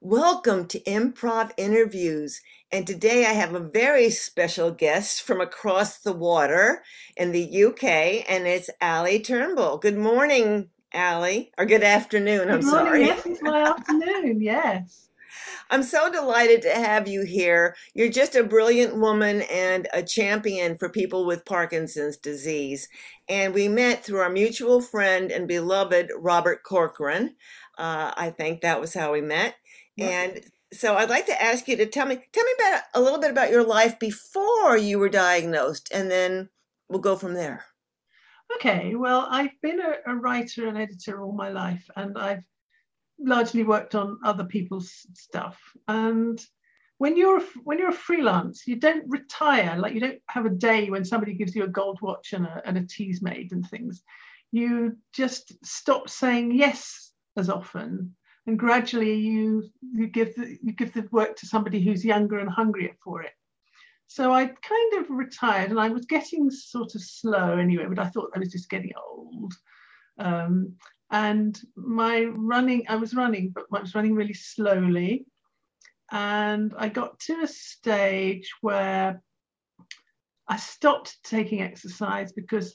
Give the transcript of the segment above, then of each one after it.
Welcome to Improv Interviews. And today I have a very special guest from across the water in the UK, and it's Ali Turnbull. Good morning, Ali, or good afternoon. I'm Good morning. sorry. Yes, it's my afternoon. Yes. I'm so delighted to have you here. You're just a brilliant woman and a champion for people with Parkinson's disease. And we met through our mutual friend and beloved Robert Corcoran. Uh, I think that was how we met. And so I'd like to ask you to tell me tell me about a little bit about your life before you were diagnosed, and then we'll go from there. Okay. Well, I've been a, a writer and editor all my life, and I've largely worked on other people's stuff. And when you're when you're a freelance, you don't retire. Like you don't have a day when somebody gives you a gold watch and a, and a tea's made and things. You just stop saying yes as often, and gradually you you give the you give the work to somebody who's younger and hungrier for it. So I kind of retired, and I was getting sort of slow anyway. But I thought I was just getting old. Um, and my running, I was running, but I was running really slowly. And I got to a stage where I stopped taking exercise because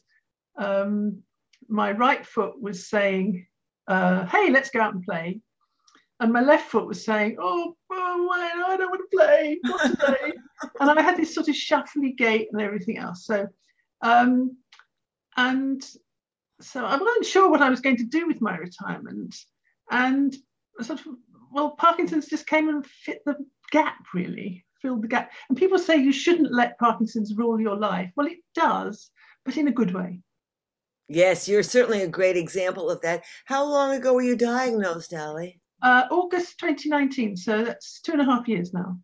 um, my right foot was saying, uh, "Hey, let's go out and play," and my left foot was saying, "Oh, oh I don't want to play, not today." and I had this sort of shuffly gait and everything else. So, um, and so I wasn't sure what I was going to do with my retirement, and sort of well, Parkinson's just came and fit the gap really, filled the gap. And people say you shouldn't let Parkinson's rule your life. Well, it does, but in a good way. Yes, you're certainly a great example of that. How long ago were you diagnosed, Ali? Uh, August 2019, so that's two and a half years now.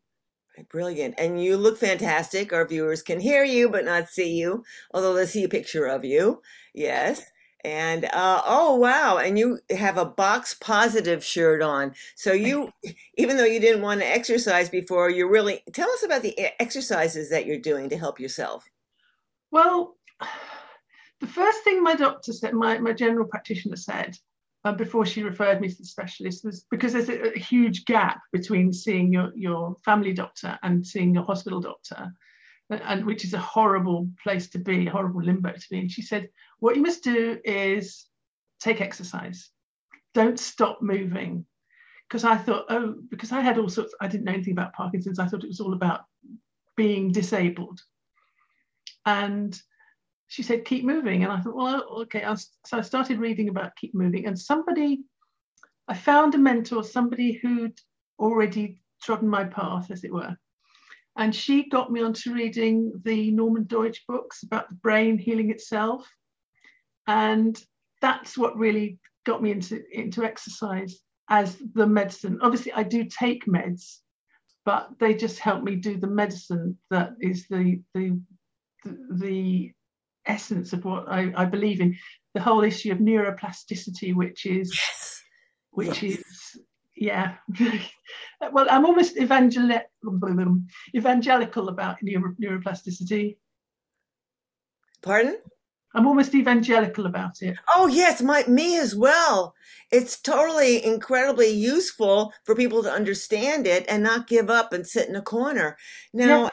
Brilliant. And you look fantastic. Our viewers can hear you but not see you, although they see a picture of you. Yes. And uh, oh, wow. And you have a box positive shirt on. So you, even though you didn't want to exercise before, you're really, tell us about the exercises that you're doing to help yourself. Well, the first thing my doctor said, my, my general practitioner said, uh, before she referred me to the specialist was because there's a, a huge gap between seeing your, your family doctor and seeing your hospital doctor, and, and which is a horrible place to be, a horrible limbo to be. And she said, what you must do is take exercise. Don't stop moving. Because I thought, oh, because I had all sorts, I didn't know anything about Parkinson's. I thought it was all about being disabled. And she said, keep moving. And I thought, well, okay. So I started reading about keep moving. And somebody, I found a mentor, somebody who'd already trodden my path, as it were. And she got me onto reading the Norman Doidge books about the brain healing itself. And that's what really got me into, into exercise as the medicine. Obviously, I do take meds, but they just help me do the medicine that is the, the, the, the essence of what I, I believe in the whole issue of neuroplasticity which is Yes. which Yes. is yeah well i'm almost evangel- evangelical about neuro- neuroplasticity Pardon? i'm almost evangelical about it Oh, yes, my, me as well. It's totally incredibly useful for people to understand it and not give up and sit in a corner. Now,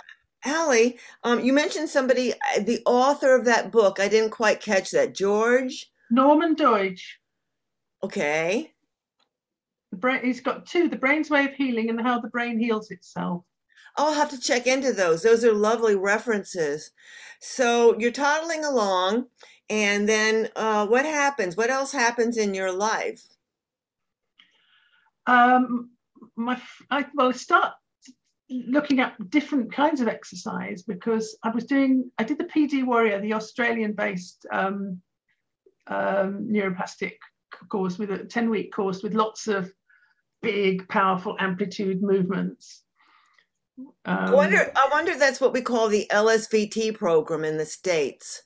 Allie, um, you mentioned somebody, uh, the author of that book. I didn't quite catch that. George? norman doidge Okay. the brain he's got two the brain's way of healing and how the brain heals itself I'll have to check into those. Those are lovely references. So you're toddling along, and then uh, what happens? What else happens in your life? um my I, well I start looking at different kinds of exercise because I was doing I did the PD Warrior the Australian based um, um, neuroplastic course with a 10 week course with lots of big powerful amplitude movements I um, wonder. I wonder. That's what we call the LSVT program in the states.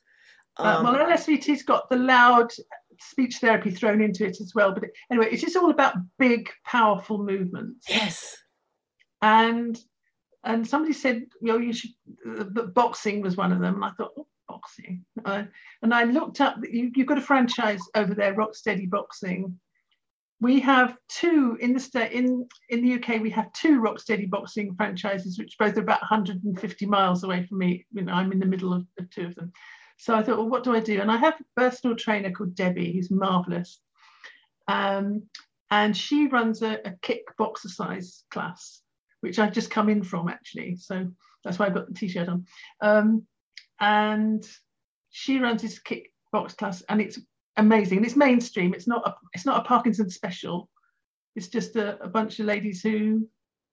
uh, well Um, LSVT's got the loud speech therapy thrown into it as well but anyway it's just all about big powerful movements yes. and and somebody said, you know, you should. Uh, boxing was one of them, I thought, oh, boxing. Uh, and I looked up. You, you've got a franchise over there, Rocksteady Boxing, we have two in the state in in the UK. We have two Rocksteady boxing franchises, which both are about 150 miles away from me. You know, I'm in the middle of, of two of them. So I thought, well, what do I do? And I have a personal trainer called Debbie, who's marvelous. Um, and she runs a, a kick boxercise class, which I've just come in from actually. So that's why I've got the t-shirt on. Um, and she runs this kick box class, and it's amazing. And it's mainstream. It's not a it's not a Parkinson's special. It's just a, a bunch of ladies who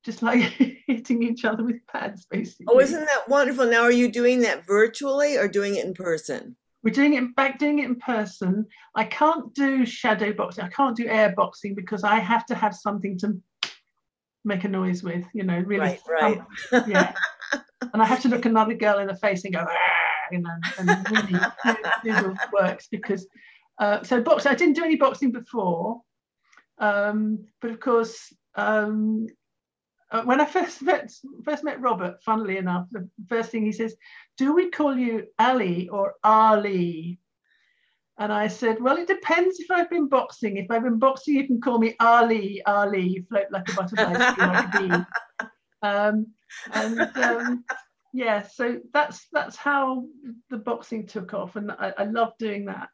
just like hitting each other with pads, basically. Oh, isn't that wonderful? Now, are you doing that virtually or doing it in person? We're doing it back doing it in person. I can't do shadow boxing. I can't do air boxing because I have to have something to make a noise with. You know, really. Right, right. Yeah. and I have to look another girl in the face and go, you know, and really works because. Uh, so boxing, I didn't do any boxing before, um, but of course, um, uh, when I first met first met Robert, funnily enough, the first thing he says, "Do we call you Ali or Ali?" And I said, "Well, it depends if I've been boxing. If I've been boxing, you can call me Ali, Ali. You float like a butterfly, like a bee." Um, and um, yeah, so that's that's how the boxing took off, and I, I love doing that.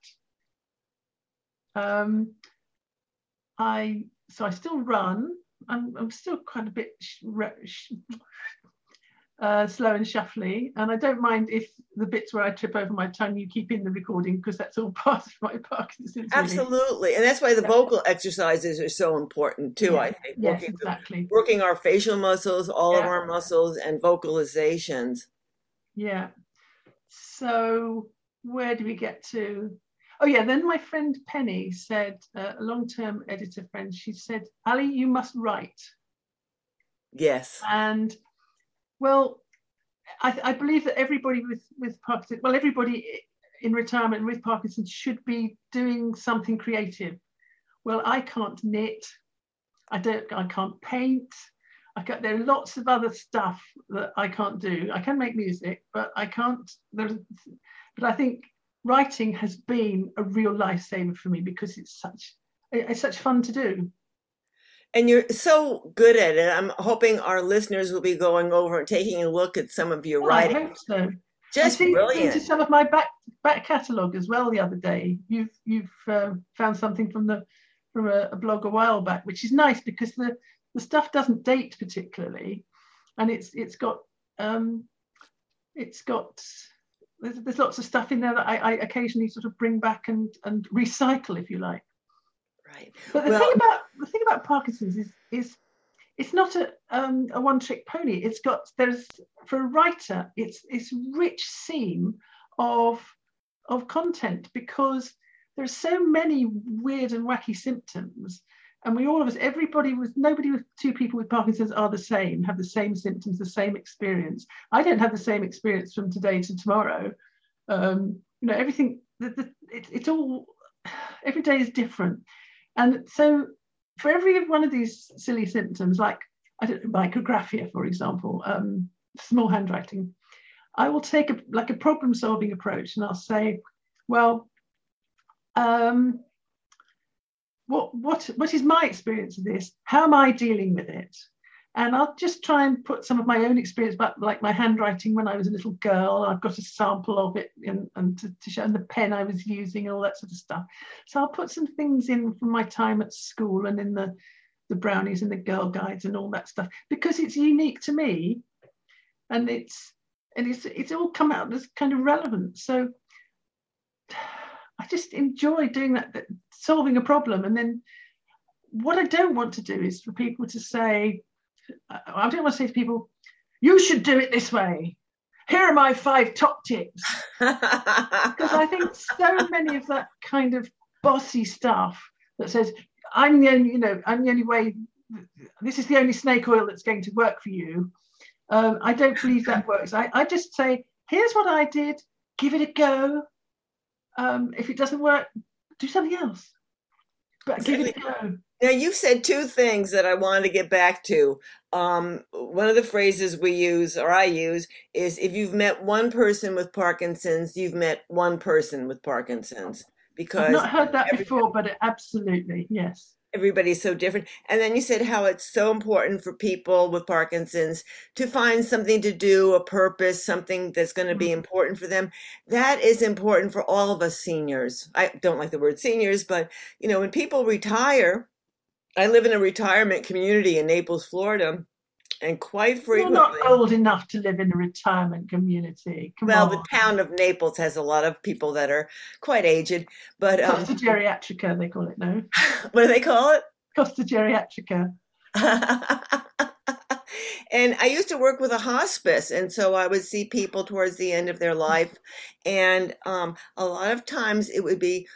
Um, I so I still run. I'm, I'm still quite a bit uh, slow and shuffly, and I don't mind if the bits where I trip over my tongue you keep in the recording because that's all part of my Parkinson's. Absolutely, really. and that's why the yeah. vocal exercises are so important too. Yeah. I think yes, working, exactly. working our facial muscles, all yeah. of our muscles, and vocalizations. Yeah. So where do we get to? Oh yeah, then my friend Penny said, uh, a long-term editor friend, she said, Ali, you must write. Yes. And well, I, I believe that everybody with with Parkinson's, well, everybody in retirement with Parkinson's should be doing something creative. Well, I can't knit. I don't. I can't paint. I got, there are lots of other stuff that I can't do. I can make music, but I can't. But I think writing has been a real lifesaver for me because it's such it's such fun to do and you're so good at it i'm hoping our listeners will be going over and taking a look at some of your writing I hope so. just I brilliant into some of my back back catalogue as well the other day you've you've uh, found something from the from a, a blog a while back which is nice because the the stuff doesn't date particularly and it's it's got um it's got there's, there's lots of stuff in there that I, I, occasionally sort of bring back and and recycle, if you like. Right. But the well, thing about about Parkinson's is is it's not a um, a one trick pony. It's got there's for a writer, it's it's rich seam of of content because there are so many weird and wacky symptoms. And we all of us everybody with nobody with two people with parkinson's are the same have the same symptoms the same experience. I don't have the same experience from today to tomorrow. Um, you know everything the, the, it, it's all every day is different. And so for every one of these silly symptoms like i don't know micrographia for example um, small handwriting i will take a like a problem solving approach and i'll say well um, what what what is my experience of this? How am i dealing with it and i'll just try and put some of my own experience about like my handwriting when i was a little girl. I've got a sample of it and, and to, to show and the pen i was using and all that sort of stuff. So i'll put some things in from my time at school and in the the brownies and the girl guides and all that stuff because it's unique to me. And it's and it's it's all come out as kind of relevant. So I just enjoy doing that, that, solving a problem. And then what I don't want to do is for people to say, I don't want to say to people, you should do it this way. Here are my five top tips. because I think so many of that kind of bossy stuff that says, I'm the only, you know, I'm the only way, this is the only snake oil that's going to work for you. Um, I don't believe that works. I, I just say, here's what I did, give it a go um, if it doesn't work, do something else. But give it a go. Now you've said two things that I wanted to get back to. Um, one of the phrases we use, or I use, is if you've met one person with Parkinson's, you've met one person with Parkinson's. because I've not heard that before, but it, absolutely, yes. Everybody's so different. And then you said how it's so important for people with Parkinson's to find something to do, a purpose, something that's going to be Mm. important for them. That is important for all of us seniors. I don't like the word seniors, but you know, when people retire, I live in a retirement community in Naples, Florida, and quite You're not old enough to live in a retirement community. Come well, on. the town of Naples has a lot of people that are quite aged, but um, Costa Geriatrica, they call it now. what do they call it? Costa Geriatrica. and I used to work with a hospice, and so I would see people towards the end of their life, and um, a lot of times it would be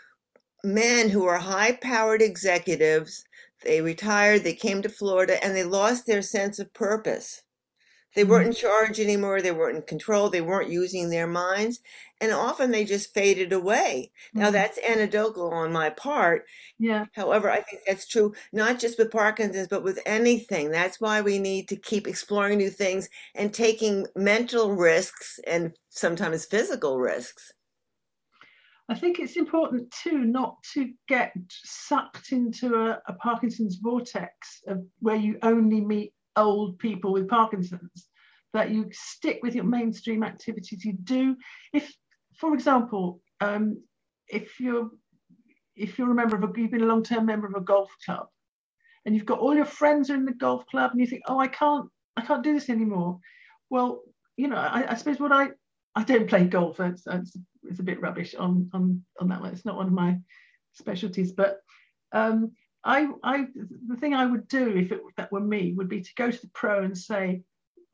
men who are high-powered executives. They retired, they came to Florida, and they lost their sense of purpose. They weren't Mm. in charge anymore. They weren't in control. They weren't using their minds, and often they just faded away. Now Mm. that's anecdotal on my part, Yeah. However, I think that's true not just with Parkinson's, but with anything. That's why we need to keep exploring new things and taking mental risks and sometimes physical risks. I think it's important too not to get sucked into a, a Parkinson's vortex of where you only meet old people with Parkinson's. That you stick with your mainstream activities. You do, if, for example, um, if you're if you're a member of a you've been a long-term member of a golf club, and you've got all your friends are in the golf club, and you think, oh, I can't I can't do this anymore. Well, you know, I, I suppose what I I don't play golf. It's, it's, it's a bit rubbish on, on, on that one. It's not one of my specialties. But um, I, I, the thing I would do if, it, that were me would be to go to the pro and say,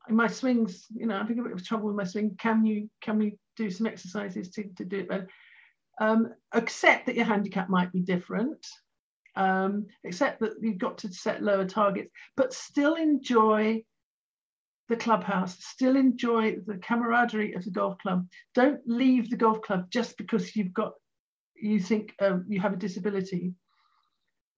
my swings, you know, I'm having a bit of trouble with my swing. Can you, can we do some exercises to, to do it better? Um, accept that your handicap might be different. Um, accept that you've got to set lower targets, but still enjoy the clubhouse, still enjoy the camaraderie of the golf club. Don't leave the golf club just because you've got, you think uh, you have a disability.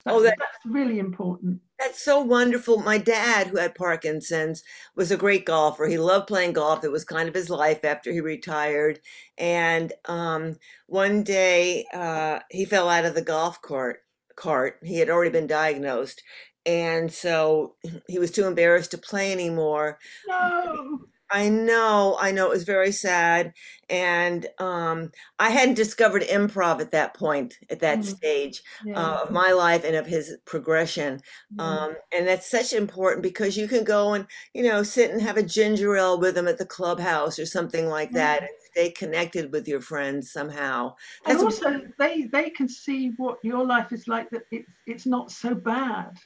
That's, Oh, that- that's really important. That's so wonderful. My dad, who had Parkinson's, was a great golfer. He loved playing golf. It was kind of his life after he retired. And um, one day uh, he fell out of the golf cart. Cart. He had already been diagnosed, and so he was too embarrassed to play anymore. No, I know, I know. It was very sad. And um, I hadn't discovered improv at that point, at that Mm. stage yeah, uh, of my life and of his progression. yeah. Um, and that's such important because you can go and, you know, sit and have a ginger ale with them at the clubhouse or something like that and stay connected with your friends somehow. and That's also they they can see what your life is like. That it's it's not so bad.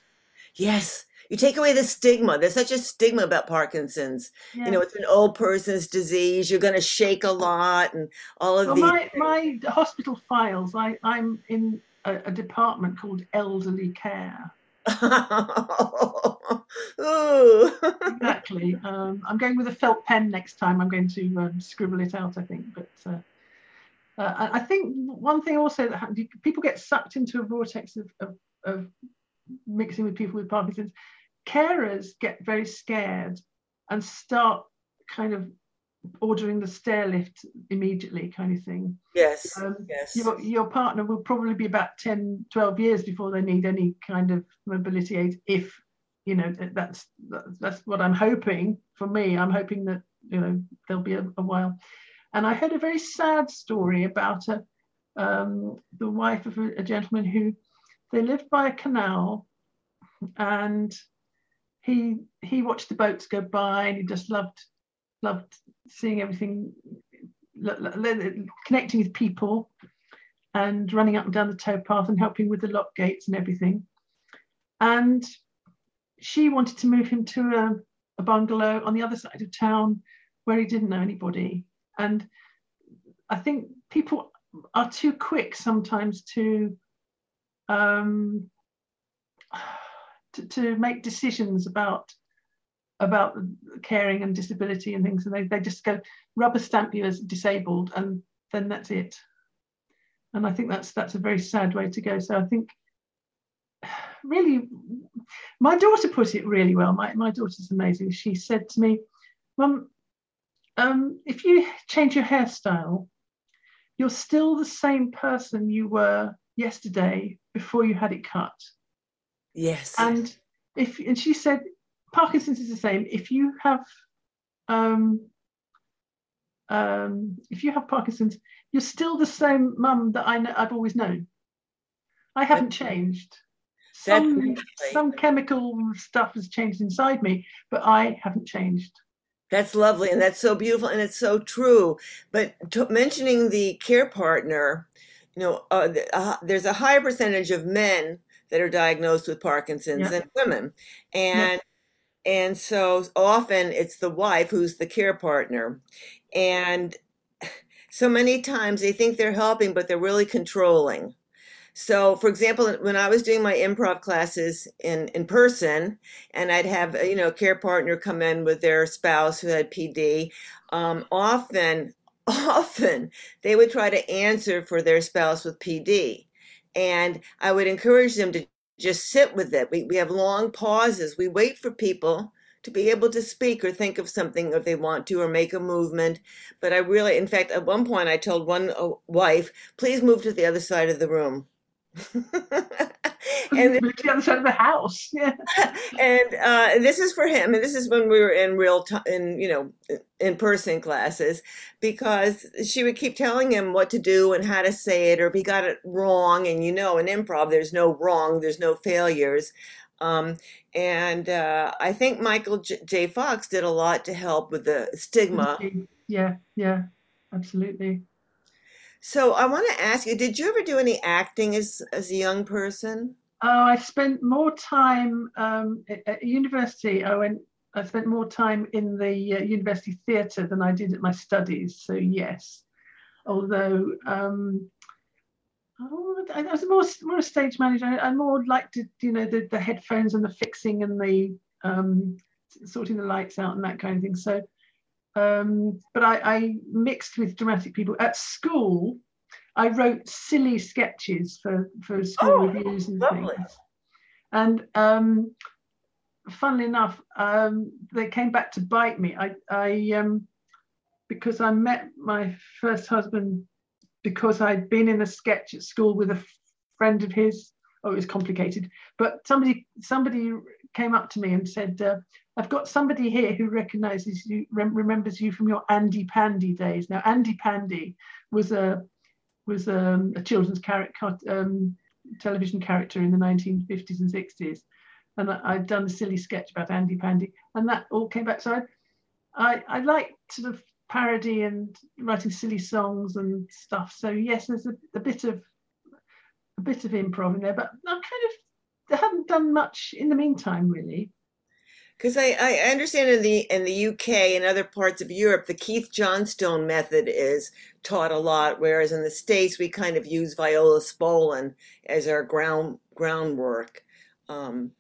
Yes, you take away the stigma. There's such a stigma about Parkinson's. Yeah. You know, it's an old person's disease. You're going to shake a lot and all of Well, these. my, my hospital files, I, I'm in a, a department called elderly care. Exactly. Um, I'm going with a felt pen next time. I'm going to um, scribble it out, I think. But uh, uh, I think one thing also that happens, people get sucked into a vortex of, of, of mixing with people with Parkinson's. Carers get very scared and start kind of ordering the stair lift immediately, kind of thing. yes, Um, yes. your, your partner will probably be about 10 12 years before they need any kind of mobility aids if you know that's that's, that's what i'm hoping for me i'm hoping that you know there'll be a, a while and i heard a very sad story about a um, the wife of a, a gentleman who they lived by a canal and he he watched the boats go by and he just loved loved seeing everything connecting with people and running up and down the towpath and helping with the lock gates and everything. And she wanted to move him to a, a bungalow on the other side of town where he didn't know anybody. And I think people are too quick sometimes to um, to, to make decisions about about caring and disability and things, and they, they just go rubber stamp you as disabled, and then that's it. And I think that's that's a very sad way to go. So I think really, my daughter put it really well. My my daughter's amazing. She said to me, "Mum, um, if you change your hairstyle, you're still the same person you were yesterday before you had it cut. Yes. And if and she said Parkinson's is the same. If you have um, um, if you have Parkinson's, you're still the same mum that I know, I've always known. I haven't changed. Some, some chemical stuff has changed inside me, but I haven't changed. That's lovely, and that's so beautiful, and it's so true. But to, mentioning the care partner, you know, uh, uh, there's a higher percentage of men that are diagnosed with Parkinson's than women, and and so often it's the wife who's the care partner, and so many times they think they're helping, but they're really controlling. So, for example, when I was doing my improv classes in, in person, and I'd have you know a care partner come in with their spouse who had PD, um, often, often they would try to answer for their spouse with PD, and I would encourage them to just sit with it. We we have long pauses. We wait for people to be able to speak or think of something if they want to or make a movement. But I really, in fact, at one point I told one uh, wife, please move to the other side of the room and the other side of the house. Yeah. and uh, this is for him, and this is when we were in real time, in you know, in person classes, because she would keep telling him what to do and how to say it, or if he got it wrong. And you know, in improv, there's no wrong, there's no failures. Um, and uh, I think Michael J-, J. Fox did a lot to help with the stigma. Yeah, yeah, absolutely. So I want to ask you, did you ever do any acting as as a young person? Oh, I spent more time um, at, at, university. I went. I spent more time in the uh, university theatre than I did at my studies. So yes, although um, oh, I was more more a stage manager. I, more liked to, you know, the, the headphones and the fixing and the um, sorting the lights out and that kind of thing. So um, but I, I, mixed with dramatic people at school. I wrote silly sketches for for school oh, reviews and lovely. things. And um, funnily enough, um, they came back to bite me. I, I um, because I met my first husband because I'd been in a sketch at school with a friend of his. Oh, it was complicated, but somebody somebody came up to me and said, uh, I've got somebody here who recognizes you, rem- remembers you from your Andy Pandy days. Now, Andy Pandy was a was um, a children's character, um, television character in the 1950s and 60s, and I, had done a silly sketch about Andy Pandy, and that all came back. So I, I, I like sort of parody and writing silly songs and stuff. So yes, there's a, a bit of a bit of improv in there, but I'm kind of I haven't done much in the meantime, really. Because I, I understand in the in the UK and other parts of Europe, the Keith Johnstone method is taught a lot, whereas in the States we kind of use Viola Spolin as our ground groundwork. Um,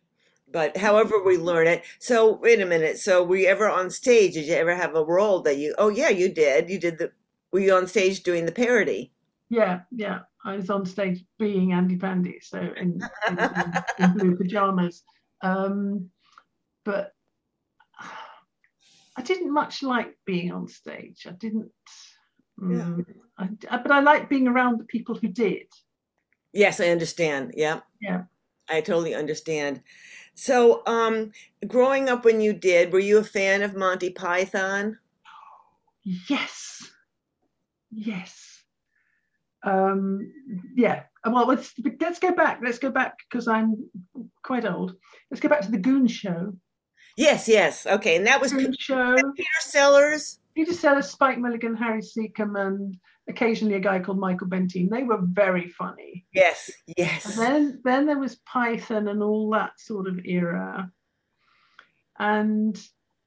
but however we learn it. So wait a minute. So were you ever on stage? Did you ever have a role that you? Oh yeah, you did. You did the. Were you on stage doing the parody? Yeah, yeah. I was on stage being Andy Pandy, so in, in, in, in blue pajamas. Um, but I didn't much like being on stage. I didn't. Um, yeah. I, but I like being around the people who did. Yes, I understand. Yeah. Yeah. I totally understand. So, um, growing up when you did, were you a fan of Monty Python? Yes. Yes. Um, yeah. Well, let's let's go back. Let's go back because I'm quite old. Let's go back to the Goon Show. Yes, yes. Okay, and that was Peter, show. Peter Sellers. Peter Sellers, Spike Milligan, Harry Secombe, and occasionally a guy called Michael Bentine. They were very funny. Yes, yes. And then then there was Python and all that sort of era. And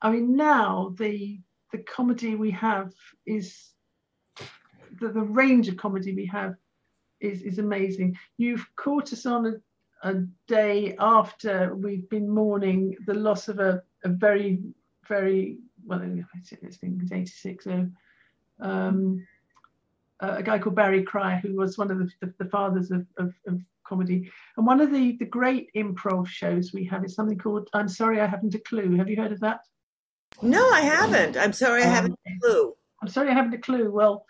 I mean now the the comedy we have is the, the range of comedy we have is is amazing. You've caught us on a a day after we've been mourning the loss of a, a very, very, well, I think it's 86, so, um, a guy called Barry Cryer, who was one of the, the, the fathers of, of, of, comedy. And one of the, the great improv shows we have is something called I'm Sorry I Haven't a Clue. Have you heard of that? No, I haven't. I'm sorry I haven't a clue. I'm sorry I haven't a clue. Well,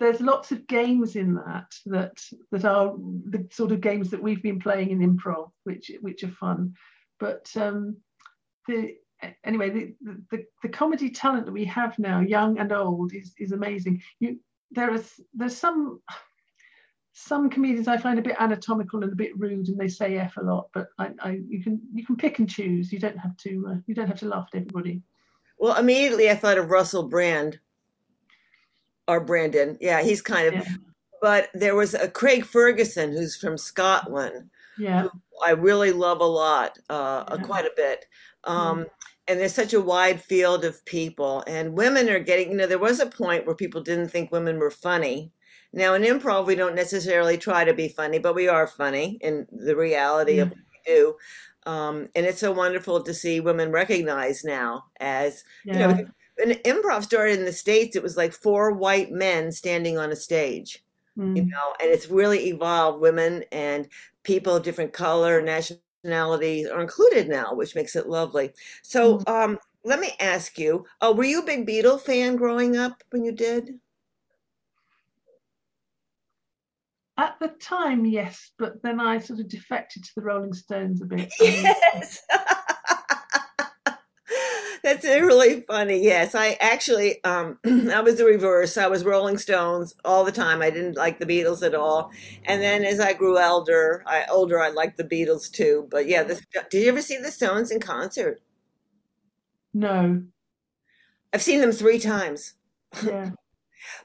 there's lots of games in that that that are the sort of games that we've been playing in improv, which which are fun. But um, the anyway, the, the the comedy talent that we have now, young and old, is is amazing. You there is there's some some comedians I find a bit anatomical and a bit rude, and they say f a lot. But I, I you can you can pick and choose. You don't have to uh, you don't have to laugh at everybody. Well, immediately I thought of Russell Brand or Brandon. Yeah, he's kind of. Yeah. But there was a Craig Ferguson who's from Scotland. Yeah, I really love a lot, uh, yeah. quite a bit. Um, mm. And there's such a wide field of people, and women are getting. You know, there was a point where people didn't think women were funny. Now in improv, we don't necessarily try to be funny, but we are funny in the reality mm. of what we do. Um, and it's so wonderful to see women recognized now as yeah. you know when improv started in the states it was like four white men standing on a stage mm. you know and it's really evolved women and people of different color nationalities are included now which makes it lovely so mm. um, let me ask you uh, were you a big beatle fan growing up when you did At the time, yes, but then I sort of defected to the Rolling Stones a bit. Yes. That's really funny. Yes, I actually, um, I was the reverse. I was Rolling Stones all the time. I didn't like the Beatles at all. And then as I grew older, I older, I liked the Beatles too. But yeah, the, did you ever see the Stones in concert? No. I've seen them three times. Yeah.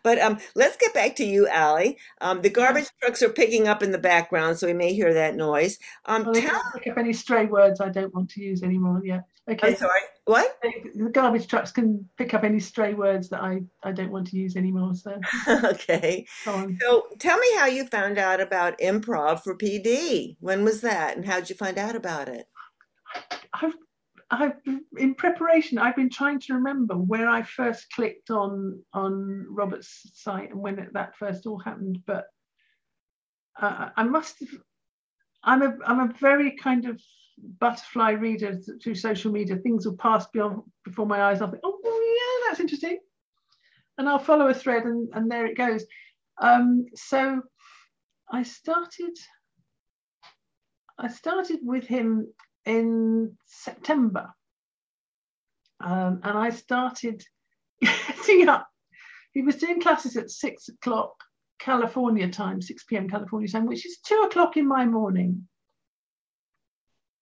But um, let's get back to you, Allie. Um, the garbage trucks are picking up in the background, so we may hear that noise. Um, well, tell pick up any stray words I don't want to use anymore. Yeah. Okay. I'm sorry. What? The garbage trucks can pick up any stray words that I, I don't want to use anymore. So. okay. So tell me how you found out about improv for PD. When was that, and how did you find out about it? I've I've in preparation. I've been trying to remember where I first clicked on on Robert's site and when it, that first all happened. But uh, I must have. I'm a I'm a very kind of butterfly reader through social media. Things will pass beyond before my eyes. I'll think, oh yeah, that's interesting, and I'll follow a thread, and and there it goes. Um, so I started. I started with him in September. Um, and I started getting up. He was doing classes at six o'clock California time, 6 p.m. California time, which is two o'clock in my morning.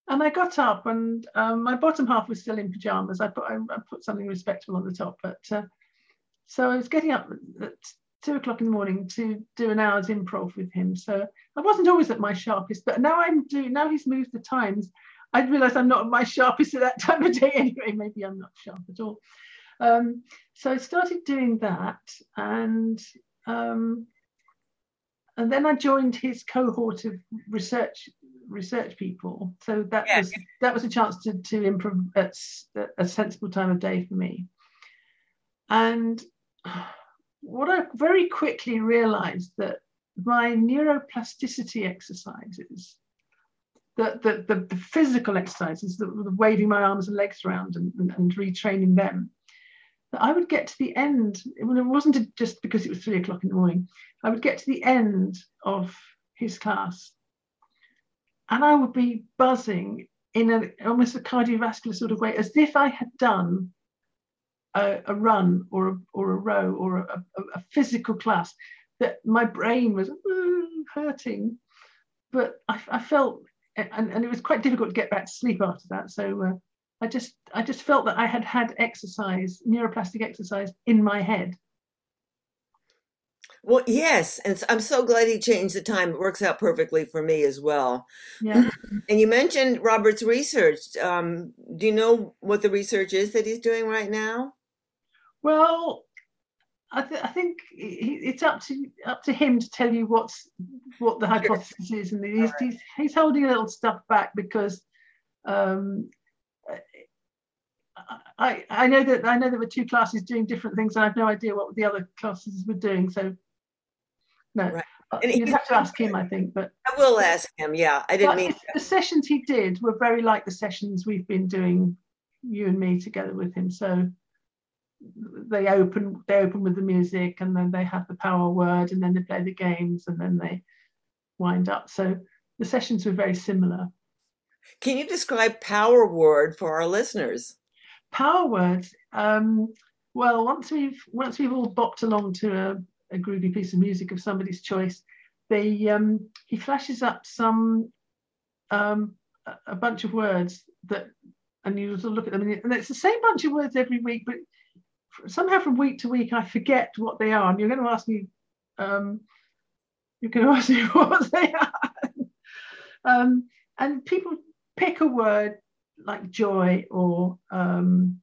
And I got up, and um, my bottom half was still in pajamas. I put I, I put something respectable on the top, but uh, so I was getting up at two o'clock in the morning to do an hour's improv with him. So I wasn't always at my sharpest, but now I'm doing. Now he's moved the times. I realise I'm not my sharpest at that time of day anyway. Maybe I'm not sharp at all. Um, so I started doing that, and um, and then I joined his cohort of research research people. So that yeah. was that was a chance to to improve at a sensible time of day for me. And what I very quickly realised that my neuroplasticity exercises the, the, the, physical exercises, the, the, waving my arms and legs around and, and, and, retraining them, that I would get to the end, it wasn't just because it was three o'clock in the morning, I would get to the end of his class and I would be buzzing in a, almost a cardiovascular sort of way, as if I had done a, a run or a, or a row or a, a, a physical class, that my brain was hurting. But I, I felt and, and it was quite difficult to get back to sleep after that. So uh, I just I just felt that I had had exercise, neuroplastic exercise, in my head. Well, yes, and I'm so glad he changed the time. It works out perfectly for me as well. Yeah. And you mentioned Robert's research. Um, do you know what the research is that he's doing right now? Well, I, th- I think it's up to up to him to tell you what's what the hypothesis is, and he's, right. he's, he's holding a little stuff back because um, I I know that I know there were two classes doing different things, and I have no idea what the other classes were doing. So no, right. And you'd have to ask him, I think. But I will ask him. Yeah, I didn't mean the sessions he did were very like the sessions we've been doing, you and me together with him. So they open they open with the music and then they have the power word and then they play the games and then they wind up. So the sessions were very similar. Can you describe power word for our listeners? Power words. Um, well, once we've once we've all bopped along to a, a groovy piece of music of somebody's choice, they um, he flashes up some um, a bunch of words that, and you sort of look at them, and it's the same bunch of words every week, but somehow from week to week I forget what they are. And you're going to ask me, um, you're going to ask me what they are. um, and people pick a word like joy or um,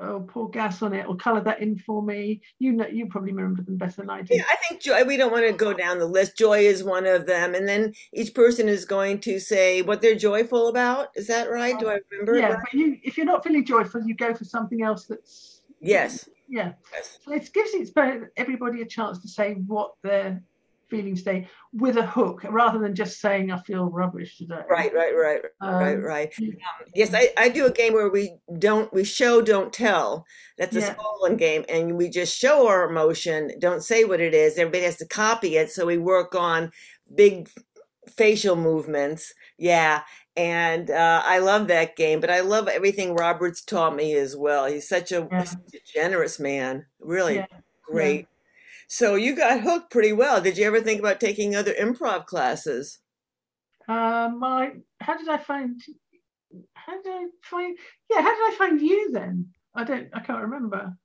or pour gas on it or color that in for me. You know, you probably remember them better than I do. Yeah, I think joy. We don't want to go down the list. Joy is one of them, and then each person is going to say what they're joyful about. Is that right? Do I remember? Yeah, right? but you, if you're not feeling joyful, you go for something else that's yes. Yeah. Yes. So it gives everybody a chance to say what they're feeling today with a hook rather than just saying I feel rubbish today. Right, right, right, Um, right, right. Um, yes, I, I do a game where we don't we show don't tell. That's a Yeah. Spolin game, and we just show our emotion, don't say what it is. Everybody has to copy it, so we work on big facial movements. Yeah, and uh, I love that game, but I love everything Robert's taught me as well. He's such a, Yeah. such a generous man, really Yeah. great. So you got hooked pretty well. Did you ever think about taking other improv classes? Um, my, how did I find? How did I find? Yeah, how did I find you then? I don't. I can't remember.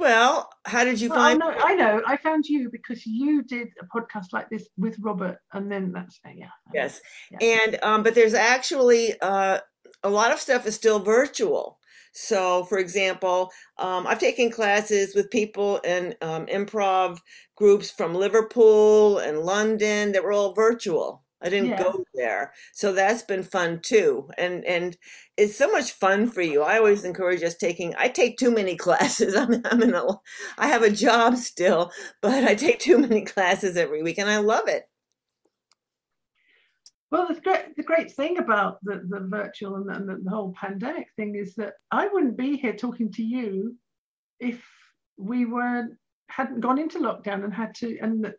Well, how did you Well, find? I know. I know. I found you because you did a podcast like this with Robert, and then that's yeah. Yes. Yeah. And um, but there's actually uh, a lot of stuff is still virtual. So, for example, um, I've taken classes with people in um, improv groups from Liverpool and London that were all virtual. I didn't Yeah. go there, so that's been fun too. And and it's so much fun for you. I always encourage us taking. I take too many classes. I'm I'm in a. I have a job still, but I take too many classes every week, and I love it. Well, the great the great thing about the, the virtual and, the, and the, whole pandemic thing is that I wouldn't be here talking to you if we weren't hadn't gone into lockdown and had to and the,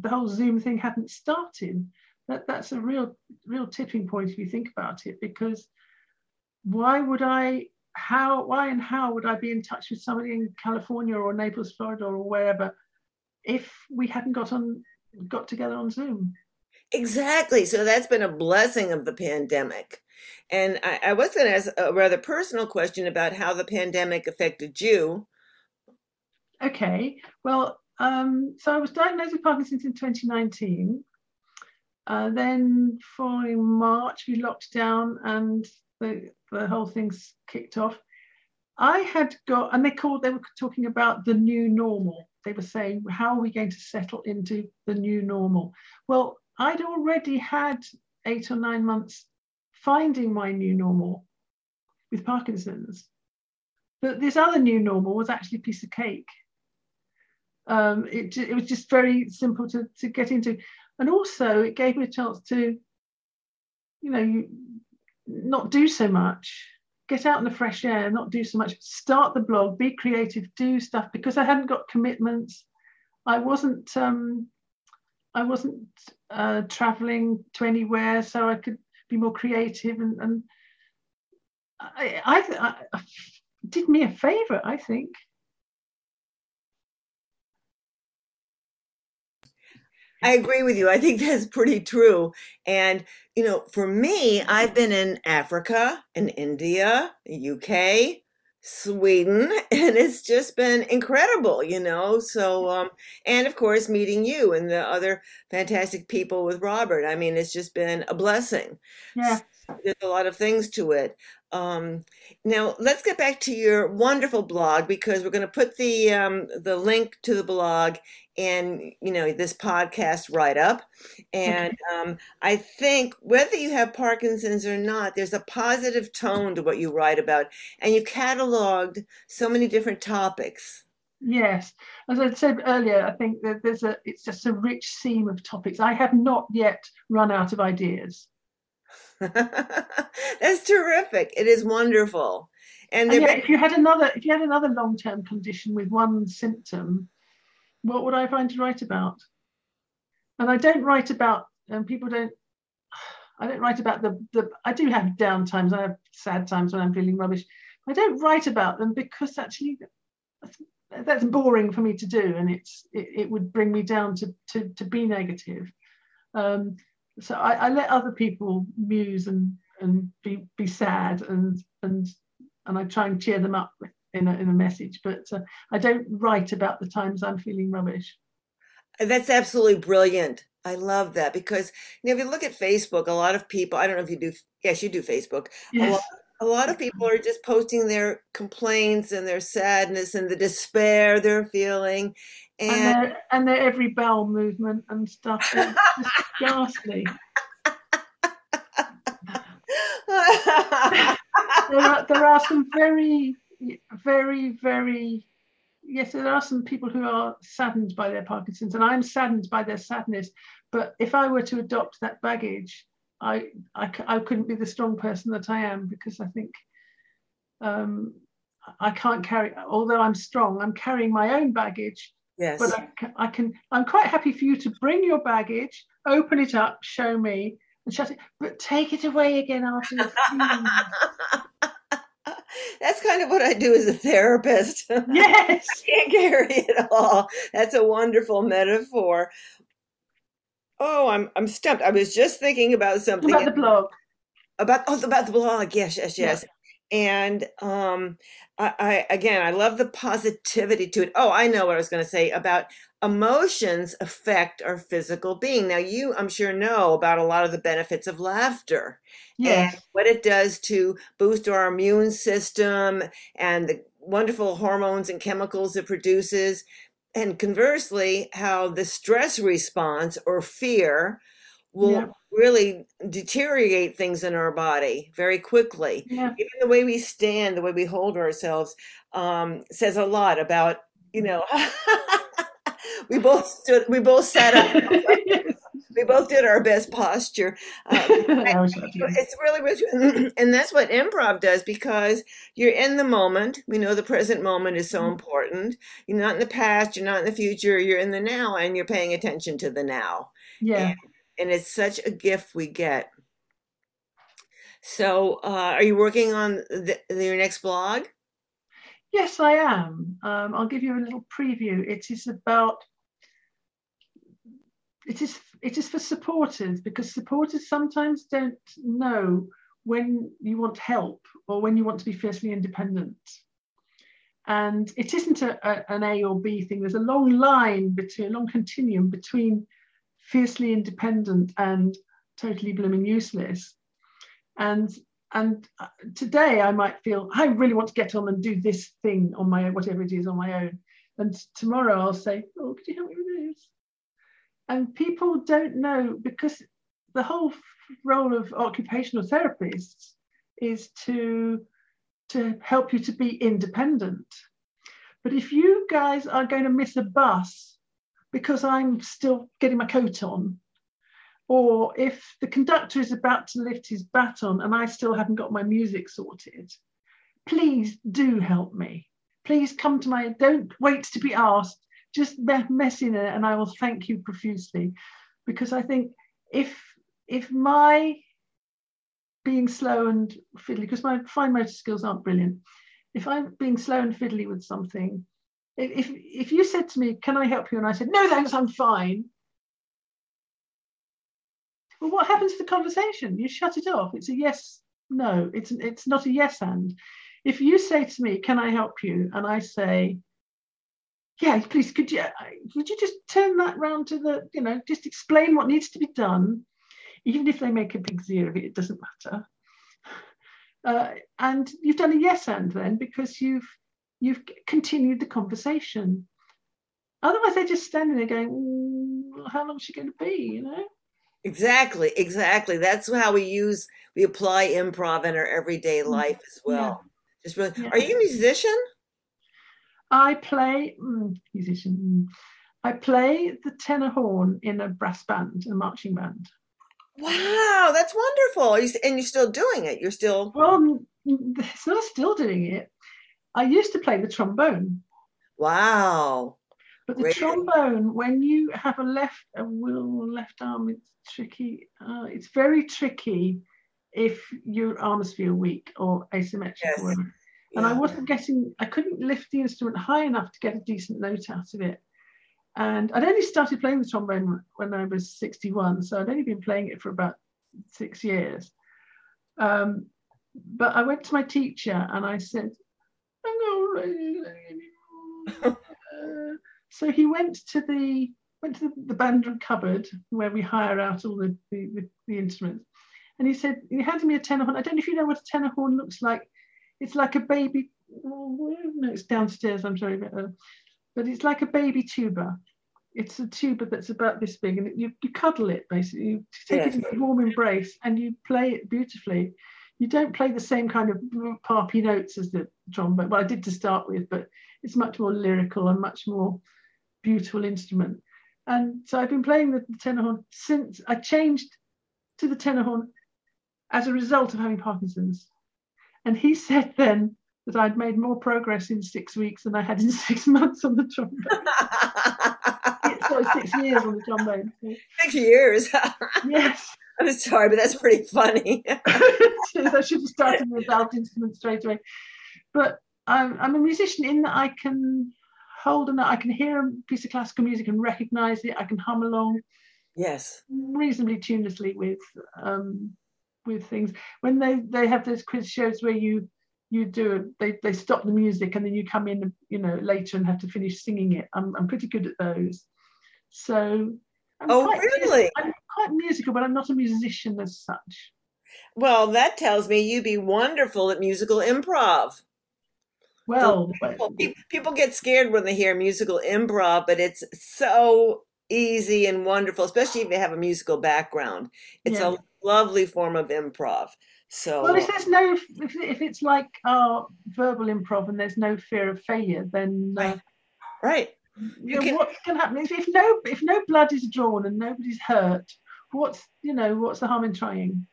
the whole Zoom thing hadn't started. That that's a real real tipping point if you think about it because why would I how why and how would I be in touch with somebody in California or Naples, Florida or wherever if we hadn't got on got together on Zoom? Exactly. So that's been a blessing of the pandemic. And I, I was going to ask a rather personal question about how the pandemic affected you. Okay, well, um, so I was diagnosed with Parkinson's in 2019. Uh, then following March, we locked down and the, the whole thing's kicked off. I had got, and they called, they were talking about the new normal. They were saying, how are we going to settle into the new normal? Well, I'd already had eight or nine months finding my new normal with Parkinson's. But this other new normal was actually a piece of cake um, it, it was just very simple to, to get into. And also, it gave me a chance to, you know, not do so much, get out in the fresh air, not do so much, start the blog, be creative, do stuff because I hadn't got commitments. I wasn't. Um, I wasn't uh, traveling to anywhere, so I could be more creative and, and I, I, I did me a favor, I think. I agree with you. I think that's pretty true. And, you know, for me, I've been in Africa and India, the UK, Sweden, and it's just been incredible, you know. So, um, and of course, meeting you and the other fantastic people with Robert. I mean, it's just been a blessing. Yeah. There's a lot of things to it. Um, now let's get back to your wonderful blog because we're going to put the um, the link to the blog and you know this podcast right up, and um, I think whether you have Parkinson's or not, there's a positive tone to what you write about, and you cataloged so many different topics. Yes, as I said earlier, I think that there's a it's just a rich seam of topics. I have not yet run out of ideas. That's terrific. It is wonderful. And, and if you had another if you had another long-term condition with one symptom, what would I find to write about? And I don't write about and people don't I don't write about the the I do have down times, I have sad times when I'm feeling rubbish. I don't write about them because actually that's boring for me to do and it's it, it would bring me down to to, to be negative. Um, so I, I let other people muse and and be be sad and and and I try and cheer them up in a, in a message, but uh, I don't write about the times I'm feeling rubbish. That's absolutely brilliant. I love that because you know, if you look at Facebook, a lot of people, I don't know if you do, yes, you do Facebook. Yes. A, lot, a lot of people are just posting their complaints and their sadness and the despair they're feeling. And, and their, and their every bowel movement and stuff. It's just ghastly. there, are, there are some very, very, very yes, there are some people who are saddened by their Parkinson's, and I'm saddened by their sadness. But if I were to adopt that baggage, I, I, I couldn't be the strong person that I am because I think um, I can't carry, although I'm strong, I'm carrying my own baggage. Yes. But I, I can, I'm quite happy for you to bring your baggage, open it up, show me, and shut it, but take it away again after That's kind of what I do as a therapist. Yes. I can't carry it all. That's a wonderful metaphor. Oh, I'm I'm stumped. I was just thinking about something about the blog. About oh about the blog. Yes, yes, yes. Yeah. And um I, I again I love the positivity to it. Oh, I know what I was gonna say about emotions affect our physical being. Now, you, I'm sure, know about a lot of the benefits of laughter. Yes. And what it does to boost our immune system and the wonderful hormones and chemicals it produces. And conversely, how the stress response or fear will yeah. really deteriorate things in our body very quickly. Yeah. Even the way we stand, the way we hold ourselves, um, says a lot about, you know, we both stood, we both sat up. we both did our best posture. Um, it's really, and that's what improv does because you're in the moment. We know the present moment is so mm-hmm. important. You're not in the past, you're not in the future, you're in the now, and you're paying attention to the now. Yeah. And, and it's such a gift we get. So, uh, are you working on the, your next blog? Yes, I am. Um, I'll give you a little preview. It is about it is it is for supporters because supporters sometimes don't know when you want help or when you want to be fiercely independent. And it isn't a, a, an A or B thing. There's a long line between, a long continuum between fiercely independent and totally blooming useless. And and uh, today I might feel I really want to get on and do this thing on my own, whatever it is on my own. And tomorrow I'll say, oh, could you help me with this? and people don't know because the whole role of occupational therapists is to to help you to be independent but if you guys are going to miss a bus because i'm still getting my coat on. Or if the conductor is about to lift his baton and i still haven't got my music sorted please do help me. Please come to my don't wait to be asked. Just mess in it and I will thank you profusely. Because I think if if my being slow and fiddly because my fine motor skills aren't brilliant. If I'm being slow and fiddly with something if if you said to me can I help you? and I said no thanks I'm fine. Well what happens to the conversation? You shut it off. It's a yes no. It's it's not a yes and. If you say to me can I help you? and I say yeah, please, could you, would you just turn that round to the, you know, just explain what needs to be done, even if they make a big zero of it, it doesn't matter. Uh, and you've done a yes and then because you've you've continued the conversation. Otherwise, they're just standing there going, "How long is she going to be?" You know. Exactly, exactly. That's how we use we apply improv in our everyday mm, life as well. Yeah. Just really, yeah. are you a musician? I play mm, musician. I play the tenor horn in a brass band, a marching band. Wow, that's wonderful. And you're still doing it. You're still, Well, it's not still doing it. I used to play the trombone, wow. but the Great. trombone, when you have a left a will left arm, it's tricky. Uh, it's very tricky if your arms feel weak or asymmetrical. Yes. And I wasn't getting, I couldn't lift the instrument high enough to get a decent note out of it. And I'd only started playing the trombone when I was 61, so I'd only been playing it for about six years. Um, but I went to my teacher and I said, so he went to the went to the, the band room cupboard where we hire out all the, the, the, the instruments. And he said, he handed me a tenor horn. I don't know if you know what a tenor horn looks like. It's like a baby, oh, no, it's downstairs, I'm sorry, but, uh, but it's like a baby tuba. It's a tuba that's about this big, and you, you cuddle it basically. You take Yes. it in a warm embrace and you play it beautifully. You don't play the same kind of parpy notes as the trombone. Well, I did to start with, but it's much more lyrical and much more beautiful instrument. And so I've been playing the, the tenor horn since I changed to the tenor horn as a result of having Parkinson's. And he said then that I'd made more progress in six weeks than I had in six months on the trombone. Sorry, six years on the trombone. Six years. Yes. I'm sorry, but that's pretty funny. I should have started with belt instrument straight away. But I'm, I'm a musician in that I can hold and I can hear a piece of classical music and recognize it. I can hum along yes. reasonably tunelessly with um, with things. When they they have those quiz shows where you you do it, they they stop the music and then you come in, you know, later and have to finish singing it. I'm I'm pretty good at those. So. I'm Oh, really? I'm quite musical, but I'm not a musician as such. Well, that tells me you'd be wonderful at musical improv. Well, People, people get scared when they hear musical improv, but it's so easy and wonderful, especially if you have a musical background. It's Yeah. a lovely form of improv. So, Well, if there's no, if, if it's like our verbal improv and there's no fear of failure, then uh, Right. right. you know, can- what can happen is if no, if no blood is drawn and nobody's hurt, what's you know, what's the harm in trying?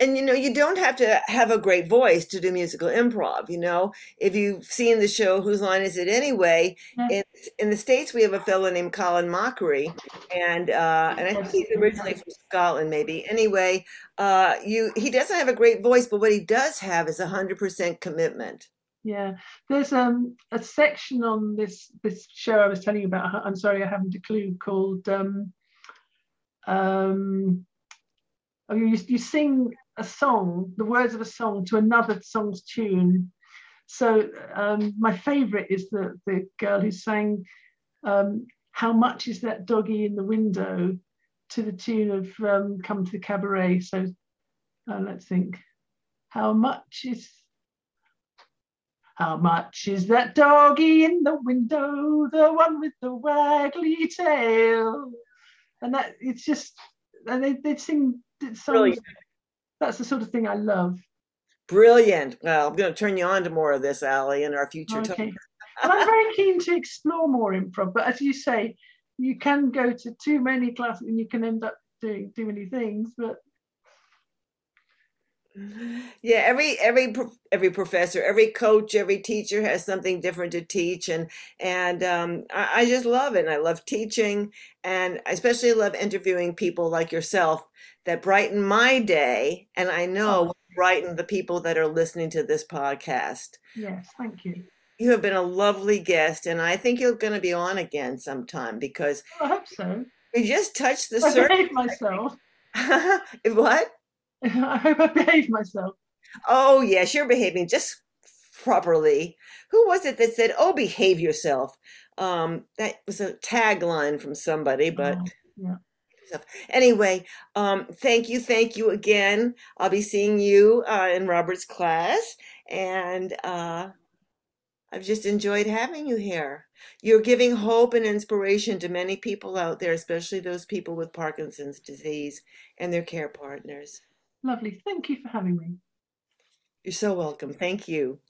And you know, you don't have to have a great voice to do musical improv. You know, if you've seen the show Whose Line Is It Anyway? Yeah. In, in the States, we have a fellow named Colin Mochrie, and uh, and I think he's originally from Scotland, maybe. Anyway, uh, you he doesn't have a great voice, but what he does have is a hundred percent commitment. Yeah, there's um a section on this this show I was telling you about. I'm sorry, I haven't a clue. Called um um. Oh, you you sing a song, the words of a song to another song's tune. So um, my favourite is the the girl who sang um, "How much is that doggy in the window?" to the tune of um, "Come to the Cabaret." So uh, let's think. How much is how much is that doggy in the window, the one with the waggly tail? And that it's just, and they they sing songs. Brilliant. That's the sort of thing I love. Brilliant. Well, I'm going to turn you on to more of this, Allie, in our future talk. Okay. and I'm very keen to explore more improv, but as you say, you can go to too many classes and you can end up doing too many things. But Yeah, every every every professor, every coach, every teacher has something different to teach, and and um, I, I just love it. And I love teaching, and I especially love interviewing people like yourself that brighten my day, and I know will brighten the people that are listening to this podcast. yes, thank you. You have been a lovely guest, and I think you're going to be on again sometime because I hope so. we just touched the I surface. myself. what? I hope I behave myself. Oh, yes, you're behaving just properly. Who was it that said, "Oh, behave yourself"? Um, that was a tagline from somebody, but Oh, yeah. anyway, um, thank you, thank you again. I'll be seeing you uh, in Robert's class, and uh, I've just enjoyed having you here. You're giving hope and inspiration to many people out there, especially those people with Parkinson's disease and their care partners. Lovely. Thank you for having me. You're so welcome. Thank you.